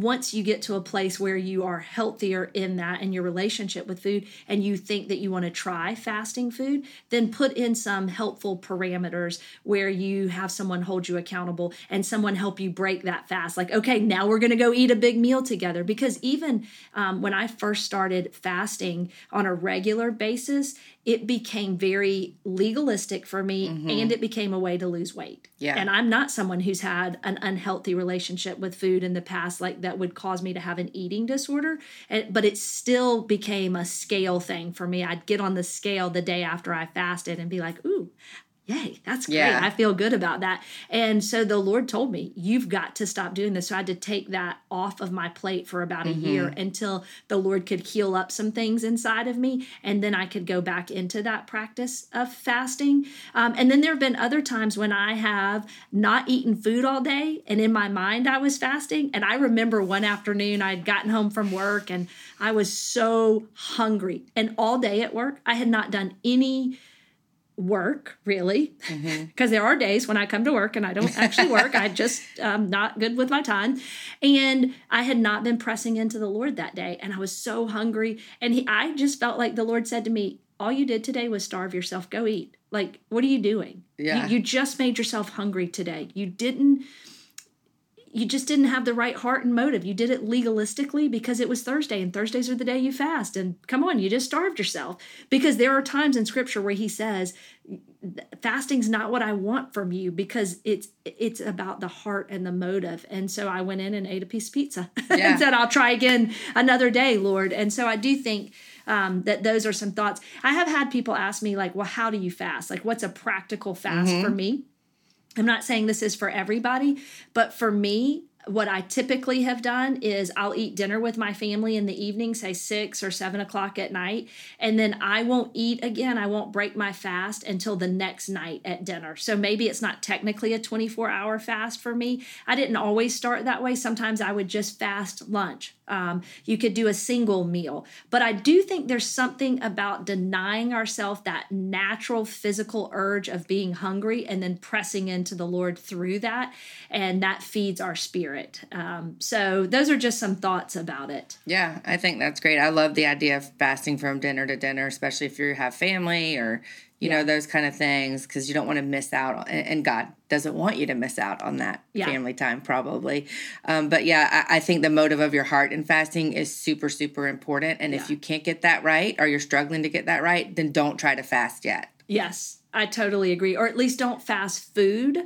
once you get to a place where you are healthier in that and your relationship with food and you think that you want to try fasting food then put in some helpful parameters where you have someone hold you accountable and someone help you break that fast. Like okay now we're going to go eat a big meal together. Because even um, when i first started fasting on a regular basis it became very legalistic for me and it became a way to lose weight. Yeah. and I'm not someone who's had an unhealthy relationship with food in the past, like that would cause me to have an eating disorder. And- But it still became a scale thing for me. I'd get on the scale the day after I fasted and be like, ooh, yay, that's great. Yeah. I feel good about that. And so the Lord told me, you've got to stop doing this. So I had to take that off of my plate for about a year until the Lord could heal up some things inside of me. And then I could go back into that practice of fasting. Um, and then there have been other times when I have not eaten food all day. And in my mind, I was fasting. And I remember one afternoon, I had gotten home from work and I was so hungry. And all day at work, I had not done any work really. Because there are days when i come to work and i don't actually work. I just um, not good with my time. And i had not been pressing into the lord that day and i was so hungry. And he, i just felt like the lord said to me all you did today was starve yourself. Go eat. Like what are you doing? Yeah. you, you just made yourself hungry today. You didn't you just didn't have the right heart and motive. You did it legalistically because it was Thursday, and Thursdays are the day you fast. And come on, you just starved yourself. Because there are times in Scripture where He says, "Fasting's not what I want from you," because it's it's about the heart and the motive. And so I went in and ate a piece of pizza Yeah. and said, "I'll try again another day, Lord." And so I do think um, that those are some thoughts. I have had people ask me, like, "Well, how do you fast? Like, what's a practical fast for me?" I'm not saying this is for everybody, but for me, what I typically have done is I'll eat dinner with my family in the evening, say six or seven o'clock at night, and then I won't eat again. I won't break my fast until the next night at dinner. So maybe it's not technically a 24 hour fast for me. I didn't always start that way. Sometimes I would just fast lunch, Um, you could do a single meal. But I do think there's something about denying ourselves that natural physical urge of being hungry and then pressing into the Lord through that. And that feeds our spirit. Um, so those are just some thoughts about it. Yeah, I think that's great. I love the idea of fasting from dinner to dinner, especially if you have family or you yeah. know those kind of things because you don't want to miss out on, and god doesn't want you to miss out on that yeah. family time probably um, but yeah I, I, think the motive of your heart in fasting is super super important and yeah. if you can't get that right or you're struggling to get that right then don't try to fast yet yes i totally agree or at least don't fast food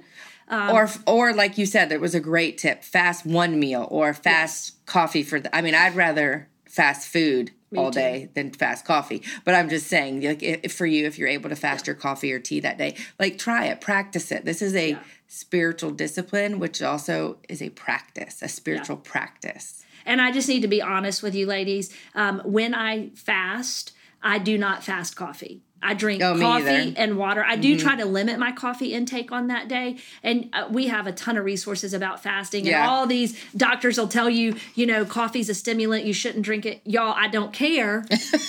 um, or or like you said there was a great tip fast one meal or fast yes. coffee for the i mean i'd rather fast food me all too. day than fast coffee. But I'm just saying, like, if, for you, if you're able to fast yeah. your coffee or tea that day, like, try it, practice it. This is a yeah. spiritual discipline, which also is a practice, a spiritual yeah. practice. And I just need to be honest with you, ladies. Um, when I fast, I do not fast coffee. I drink oh, coffee and water. I do mm-hmm. try to limit my coffee intake on that day. And uh, we have a ton of resources about fasting. Yeah. And all these doctors will tell you, you know, coffee's a stimulant. You shouldn't drink it. Y'all, I don't care.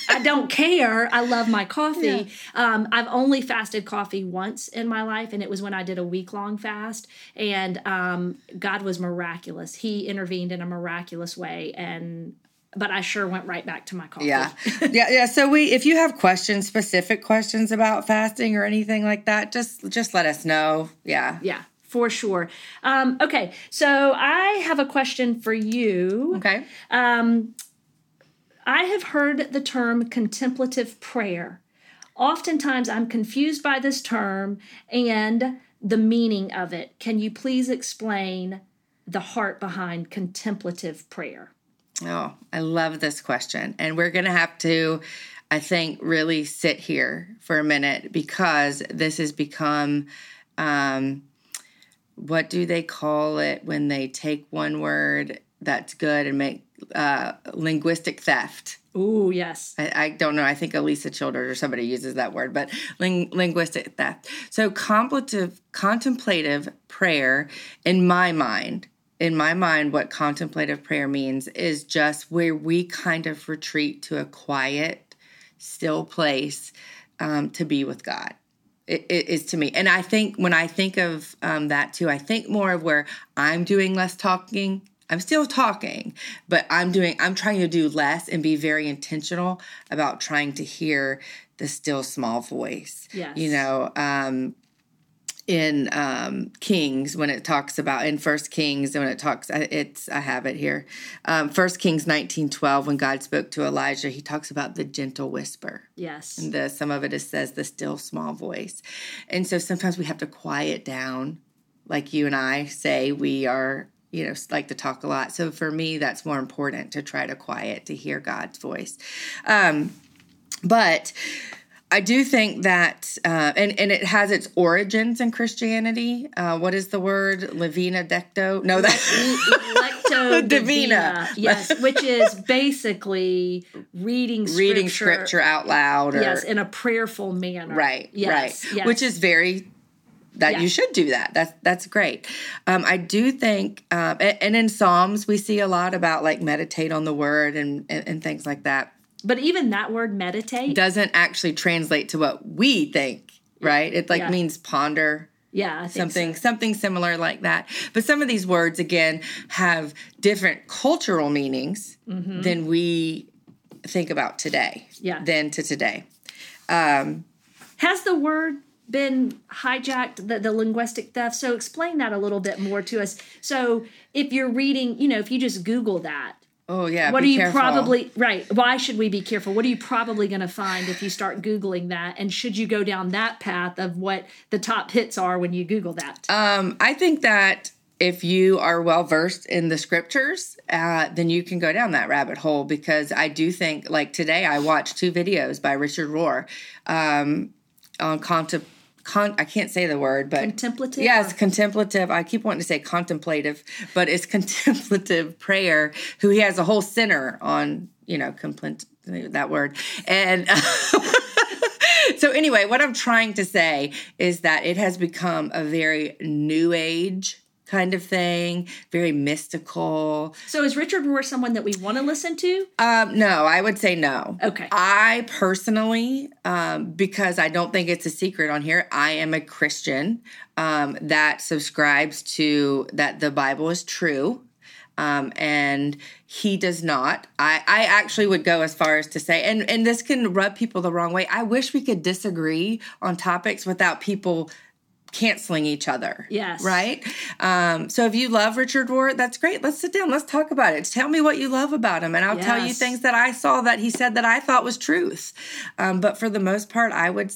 I don't care. I love my coffee. Yeah. Um, I've only fasted coffee once in my life, and it was when I did a week long fast. And um, God was miraculous. He intervened in a miraculous way. And but I sure went right back to my coffee. Yeah. yeah, yeah. So we if you have questions, specific questions about fasting or anything like that, just just let us know. Yeah. Yeah. For sure. Um, okay, so I have a question for you. Okay. Um, I have heard the term contemplative prayer. Oftentimes, I'm confused by this term and the meaning of it. Can you please explain the heart behind contemplative prayer? Oh, I love this question. And we're going to have to, I think, really sit here for a minute because this has become um, what do they call it when they take one word that's good and make uh, linguistic theft? Oh, yes. I, I, don't know. I think Alisa Childers or somebody uses that word, but ling- linguistic theft. So, contemplative, contemplative prayer, in my mind, in my mind, what contemplative prayer means is just where we kind of retreat to a quiet, still place um, to be with God. It, it is to me. And I think when I think of um, that too, I think more of where I'm doing less talking. I'm still talking, but I'm doing, I'm trying to do less and be very intentional about trying to hear the still small voice. Yes. You know, um, in um, Kings when it talks about in First Kings when it talks it's I have it here. Um, First Kings nineteen twelve when God spoke to Elijah, he talks about the gentle whisper. Yes, and the some of it is says the still small voice, and so sometimes we have to quiet down, like you and I say we are you know like to talk a lot. So for me, that's more important to try to quiet to hear God's voice. Um, but I do think that, uh, and and it has its origins in Christianity. Uh, what is the word? Levina decto? No, that's lecto divina. Yes, which is basically reading scripture, reading scripture out loud. Or, yes, in a prayerful manner. Right. Yes, right. Yes. Which is very that yeah. you should do that. That's that's great. Um, I do think, um, and, and, in Psalms we see a lot about like meditate on the word and, and, and things like that. But even that word meditate doesn't actually translate to what we think, right? It like yeah. means ponder. Yeah, something so. something similar like that. But some of these words again have different cultural meanings mm-hmm. than we think about today. Yeah. Than to today. Um, Has the word been hijacked the, the linguistic theft so explain that a little bit more to us so if you're reading you know if you just google that Oh yeah. What are you careful. probably right? Why should we be careful? What are you probably going to find if you start googling that? And should you go down that path of what the top hits are when you Google that? Um, I think that if you are well versed in the scriptures, uh, then you can go down that rabbit hole because I do think, like today, I watched two videos by Richard Rohr um, on contemplation con I can't say the word, but contemplative. Yes, contemplative. I keep wanting to say contemplative, but it's contemplative prayer. Who he has a whole center on, you know, that word. And so anyway, what I'm trying to say is that it has become a very new age kind of thing, very mystical. So is Richard Rohr someone that we want to listen to? Um, no, I would say no. Okay. I personally, um, because I don't think it's a secret on here, I am a Christian um, that subscribes to that the Bible is true. Um, and he does not. I, I actually would go as far as to say, and, and this can rub people the wrong way. I wish we could disagree on topics without people canceling each other. Yes. Right? Um, so if you love Richard Rohr, that's great. Let's sit down. Let's talk about it. Tell me what you love about him, and I'll tell you things that I saw that he said that I thought was truth. Um, but for the most part, I would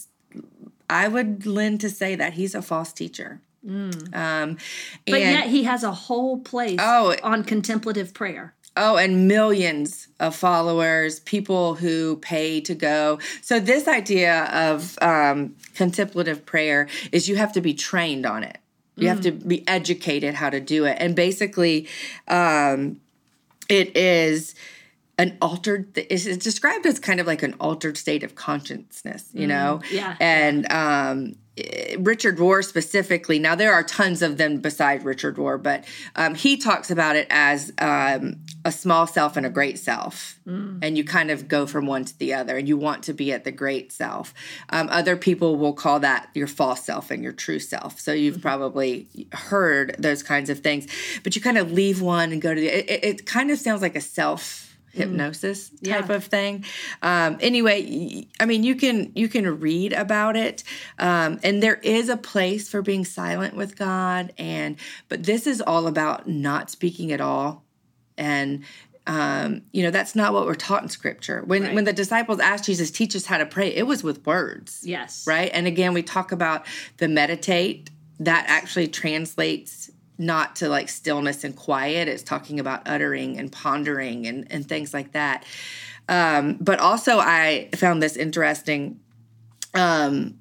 I would lend to say that he's a false teacher. Um, Mm. But and- yet he has a whole place Oh. on contemplative prayer. Oh, and millions of followers, people who pay to go. So, this idea of um, contemplative prayer is you have to be trained on it. You have to be educated how to do it. And basically, um, it is an altered, it's described as kind of like an altered state of consciousness, you know? yeah. And um, Richard Rohr specifically, now there are tons of them beside Richard Rohr, but um, he talks about it as um, a small self and a great self. And you kind of go from one to the other, and you want to be at the great self. Um, other people will call that your false self and your true self. So you've probably heard those kinds of things, but you kind of leave one and go to the, it, it kind of sounds like a self hypnosis type of thing. Um, anyway, I mean, you can you can read about it, um, and there is a place for being silent with God, and but this is all about not speaking at all, and um, you know that's not what we're taught in Scripture. When Right. when the disciples asked Jesus, "Teach us how to pray," it was with words Yes. right? And again, we talk about the meditate that actually translates not to like stillness and quiet. It's talking about uttering and pondering and, and things like that. Um, but also, I found this interesting. Um,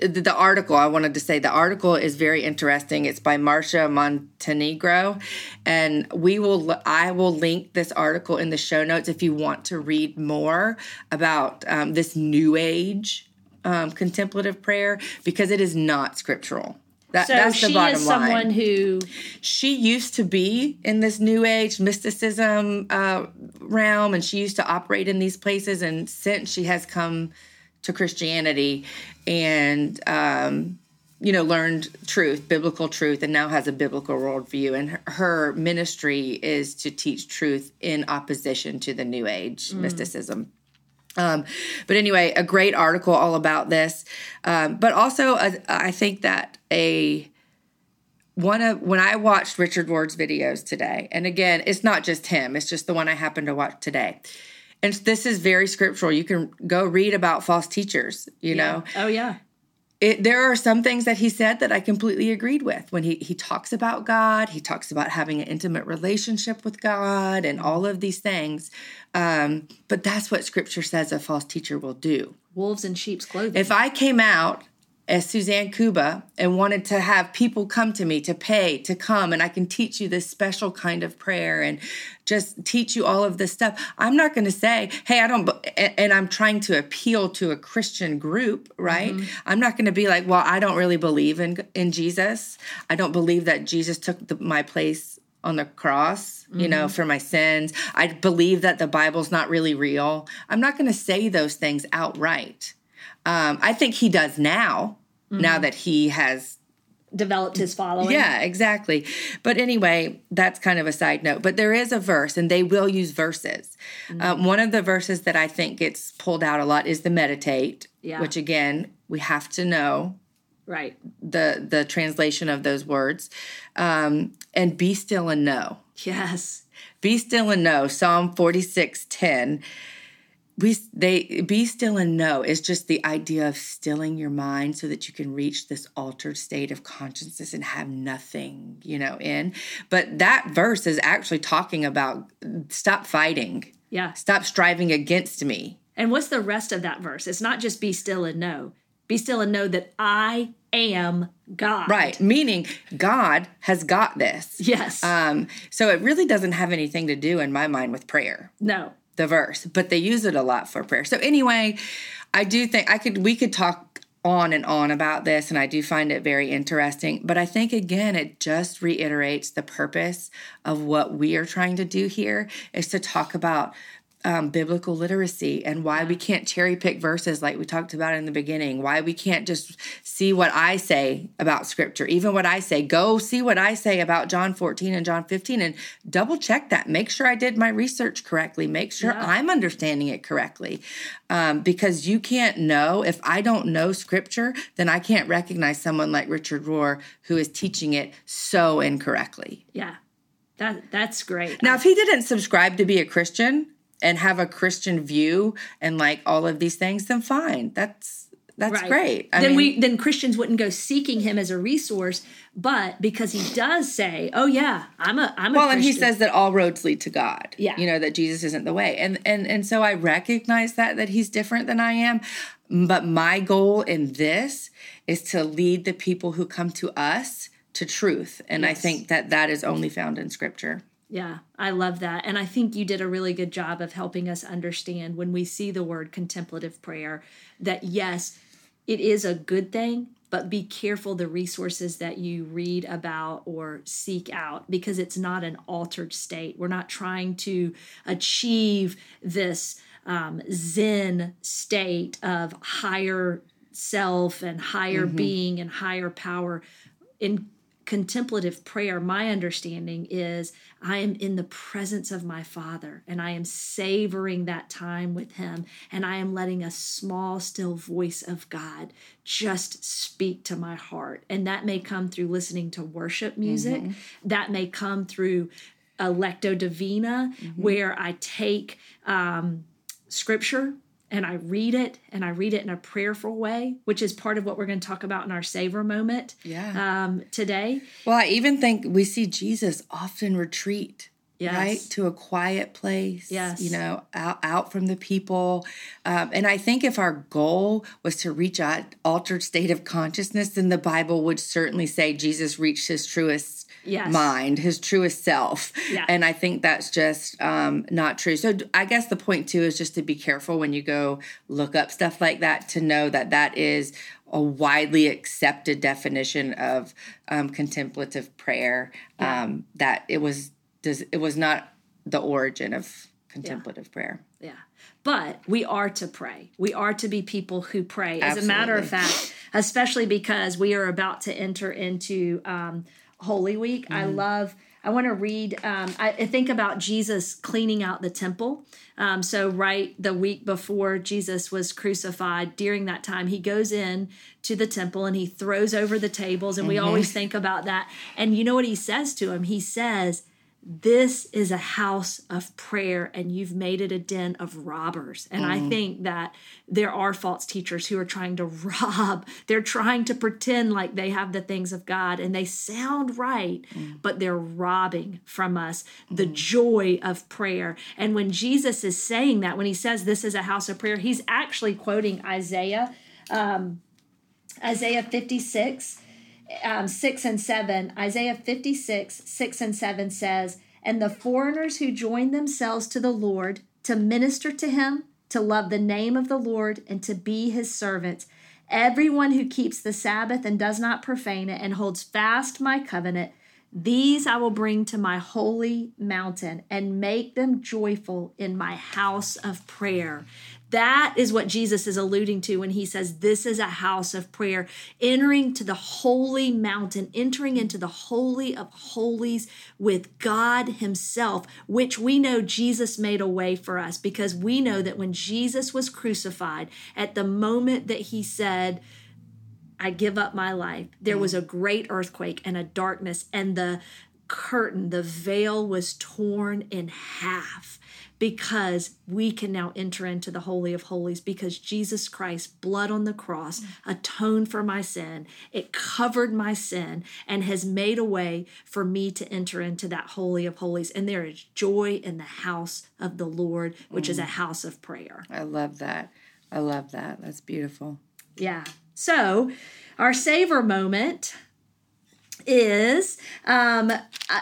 the, the article I wanted to say the article is very interesting. It's by Marcia Montenegro, and we will I will link this article in the show notes if you want to read more about um, this New Age um, contemplative prayer because it is not scriptural. That, So that's the she bottom is line. someone who she used to be in this new age mysticism uh, realm and she used to operate in these places and since she has come to christianity and um, you know learned truth biblical truth and now has a biblical worldview and her, her ministry is to teach truth in opposition to the new age mysticism um, but anyway, a great article all about this. Um, but also, uh, I think that a one of when I watched Richard Rohr's videos today, and again, it's not just him; it's just the one I happened to watch today. And this is very scriptural. You can go read about false teachers. You know, Oh yeah. It, there are some things that he said that I completely agreed with. When he he talks about God, he talks about having an intimate relationship with God, and all of these things. Um, but that's what Scripture says a false teacher will do. Wolves in sheep's clothing. If I came out as Suzanne Kuba and wanted to have people come to me to pay to come and I can teach you this special kind of prayer and just teach you all of this stuff, I'm not going to say, hey, I don't, and I'm trying to appeal to a Christian group, right? I'm not going to be like, well, I don't really believe in in Jesus. I don't believe that Jesus took the, my place on the cross, you know, for my sins. I believe that the Bible's not really real. I'm not going to say those things outright. Um, I think he does now, now that he has. developed his following. Yeah, exactly. But anyway, that's kind of a side note. But there is a verse, and they will use verses. Um, one of the verses that I think gets pulled out a lot is the meditate, Yeah. which again, we have to know Right. the the translation of those words. Um, and be still and know. Yes. Be still and know. Psalm 46 10. We, they be still and know is just the idea of stilling your mind so that you can reach this altered state of consciousness and have nothing, you know, in. But that verse is actually talking about stop fighting, Yeah. stop striving against me. And what's the rest of that verse? It's not just be still and know. Be still and know that I am God. Right. Meaning God has got this. Yes. Um, so it really doesn't have anything to do in my mind with prayer. no. The verse, but they use it a lot for prayer. So anyway, I do think I could we could talk on and on about this, and I do find it very interesting. But I think, again, it just reiterates the purpose of what we are trying to do here is to talk about um, biblical literacy and why we can't cherry pick verses like we talked about in the beginning, why we can't just see what I say about scripture, even what I say. Go see what I say about John 14 and John 15 and double check that. Make sure I did my research correctly. Make sure yeah. I'm understanding it correctly. Um, because you can't know, if I don't know scripture, then I can't recognize someone like Richard Rohr who is teaching it so incorrectly. Yeah. That, that's great. Now, if he didn't subscribe to be a Christian, and have a Christian view and like all of these things, then fine. That's that's right. great. I then mean, we then Christians wouldn't go seeking him as a resource, but because he does say, "Oh yeah, I'm a I'm a well," Christian. and he says that all roads lead to God. Yeah, you know that Jesus isn't the way, and and and so I recognize that that he's different than I am. But my goal in this is to lead the people who come to us to truth, and yes. I think that that is only found in Scripture. Yeah, I love that. And I think you did a really good job of helping us understand when we see the word contemplative prayer that yes, it is a good thing, but be careful the resources that you read about or seek out because it's not an altered state. We're not trying to achieve this um, Zen state of higher self and higher mm-hmm. being and higher power. In contemplative prayer, my understanding is I am in the presence of my Father and I am savoring that time with Him and I am letting a small, still voice of God just speak to my heart. And that may come through listening to worship music, mm-hmm. that may come through a lectio divina, mm-hmm. where I take um, scripture and I read it and I read it in a prayerful way, which is part of what we're going to talk about in our savor moment yeah. um, today. Well, I even think we see Jesus often retreat. Yes. Right to a quiet place, yes. you know, out out from the people, um, and I think if our goal was to reach an altered state of consciousness, then the Bible would certainly say Jesus reached his truest yes. mind, his truest self. Yeah. And I think that's just um, not true. So I guess the point too is just to be careful when you go look up stuff like that to know that that is a widely accepted definition of um, contemplative prayer. Yeah. Um, that it was does it was not the origin of contemplative yeah. prayer. Yeah. But we are to pray. We are to be people who pray. As Absolutely. a matter of fact, especially because we are about to enter into um, Holy Week. Mm. I love. I want to read. Um, I, I, think about Jesus cleaning out the temple. Um, so right the week before Jesus was crucified, during that time, he goes in to the temple and he throws over the tables, and mm-hmm. we always think about that. And you know what he says to him? He says, this is a house of prayer and you've made it a den of robbers. And mm. I think that there are false teachers who are trying to rob. They're trying to pretend like they have the things of God and they sound right, mm. but they're robbing from us the mm. joy of prayer. And when Jesus is saying that, when he says this is a house of prayer, he's actually quoting Isaiah, um, Isaiah 56 um, 6 and 7, Isaiah 56, 6 and 7 says, And the foreigners who join themselves to the Lord to minister to him, to love the name of the Lord, and to be his servants, everyone who keeps the Sabbath and does not profane it, and holds fast my covenant, these I will bring to my holy mountain and make them joyful in my house of prayer. That is what Jesus is alluding to when he says, This is a house of prayer, entering to the holy mountain, entering into the holy of holies with God Himself, which we know Jesus made a way for us because we know that when Jesus was crucified, at the moment that He said, I give up my life, there mm-hmm. was a great earthquake and a darkness, and the curtain, the veil was torn in half because we can now enter into the Holy of Holies because Jesus Christ's blood on the cross atoned for my sin. It covered my sin and has made a way for me to enter into that Holy of Holies. And there is joy in the house of the Lord, which mm. is a mm. house of prayer. I love that. I love that. That's beautiful. Yeah. So, our savor moment is, um,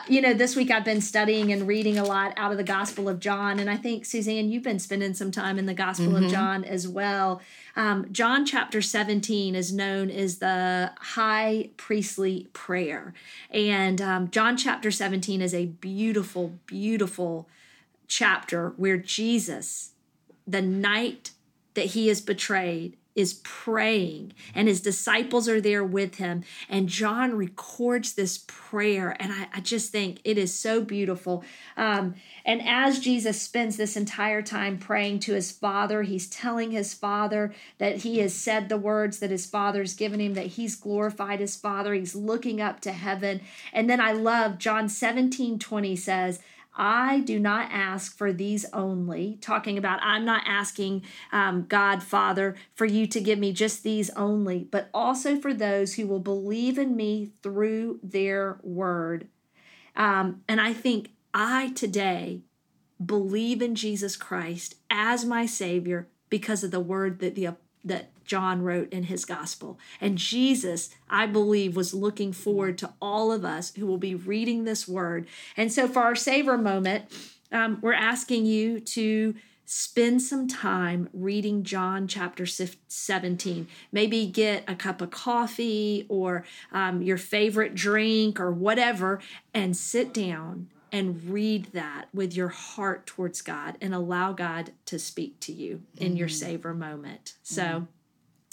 you know, this week I've been studying and reading a lot out of the Gospel of John. And I think, Suzanne, you've been spending some time in the Gospel mm-hmm. of John as well. Um, John chapter 17 is known as the high priestly prayer. And um, John chapter 17 is a beautiful, beautiful chapter where Jesus, the night that he is betrayed, is praying and his disciples are there with him. And John records this prayer. And I, I just think it is so beautiful. Um, and as Jesus spends this entire time praying to his Father, he's telling his Father that he has said the words that his Father's given him, that he's glorified his Father. He's looking up to heaven. And then I love John 17 20 says, I do not ask for these only, talking about I'm not asking um, God, Father, for you to give me just these only, but also for those who will believe in me through their word. Um, and I think I today believe in Jesus Christ as my Savior because of the word that the that John wrote in his gospel. And Jesus, I believe, was looking forward to all of us who will be reading this word. And so for our savor moment, um, we're asking you to spend some time reading John chapter 17. Maybe get a cup of coffee or um, your favorite drink or whatever and sit down and read that with your heart towards God and allow God to speak to you in mm-hmm. your savor moment. So, mm-hmm.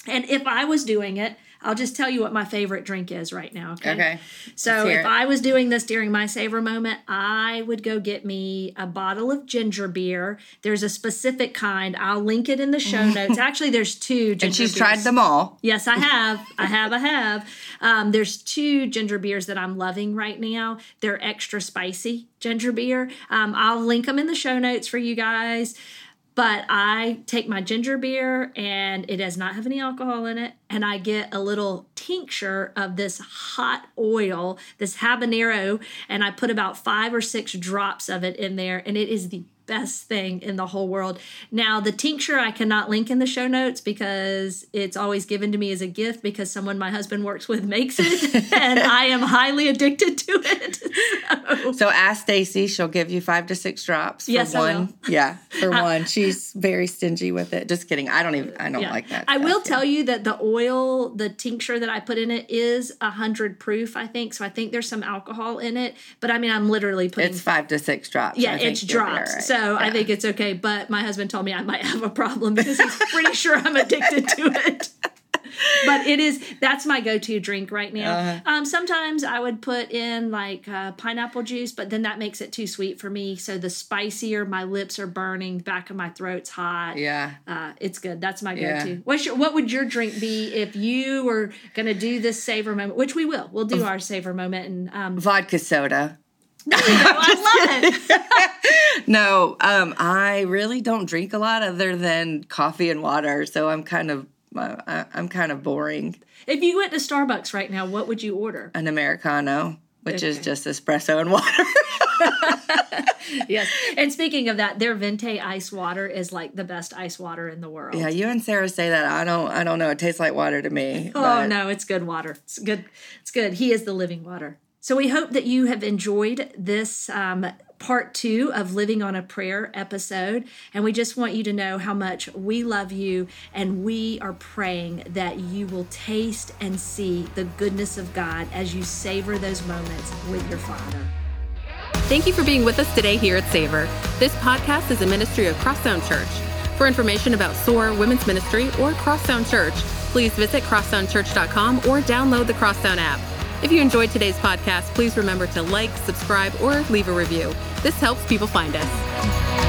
And if I was doing it, I'll just tell you what my favorite drink is right now. Okay. Okay. So if it. I was doing this during my savor moment, I would go get me a bottle of ginger beer. There's a specific kind. I'll link it in the show notes. Actually, there's two. and she's beers. tried them all. Yes, I have. I have. I have. Um, there's two ginger beers that I'm loving right now. They're extra spicy ginger beer. Um, I'll link them in the show notes for you guys. But I take my ginger beer and it does not have any alcohol in it. And I get a little tincture of this hot oil, this habanero, and I put about five or six drops of it in there. And it is the best thing in the whole world. Now, the tincture I cannot link in the show notes because it's always given to me as a gift because someone my husband works with makes it and I am highly addicted to it. So, so ask Stacy, she'll give you five to six drops for yes, one. Yeah, for one. She's very stingy with it. Just kidding. I don't even I don't yeah. like that. I stuff, will yeah. tell you that the oil, the tincture that I put in it is a hundred proof, I think. So I think there's some alcohol in it. But I mean I'm literally putting It's five to six drops. Yeah, it's drops. So yeah. I think it's okay. But my husband told me I might have a problem because he's pretty sure I'm addicted to it. but it is that's my go-to drink right now. Uh-huh. Um, sometimes I would put in like uh, pineapple juice, but then that makes it too sweet for me. So the spicier, my lips are burning, back of my throat's hot. Yeah, uh, it's good. That's my go-to. Yeah. What's your, what would your drink be if you were going to do this savor moment? Which we will. We'll do our savor moment and um, vodka soda. No, I love it. no, um, I really don't drink a lot other than coffee and water, so I'm kind of uh, I'm kind of boring. If you went to Starbucks right now, what would you order? An americano, which okay. is just espresso and water. yes. And speaking of that, their Venti ice water is like the best ice water in the world. Yeah, you and Sarah say that. I don't I don't know. It tastes like water to me. Oh but. no, it's good water. It's good. It's good. He is the living water. So we hope that you have enjoyed this um, part two of Living on a Prayer episode. And we just want you to know how much we love you and we are praying that you will taste and see the goodness of God as you savor those moments with your Father. Thank you for being with us today here at Savor. This podcast is a ministry of Crosstown Church. For information about SOAR Women's Ministry or Crosstown Church, please visit crosstownchurch.com or download the Crosstown app. If you enjoyed today's podcast, please remember to like, subscribe, or leave a review. This helps people find us.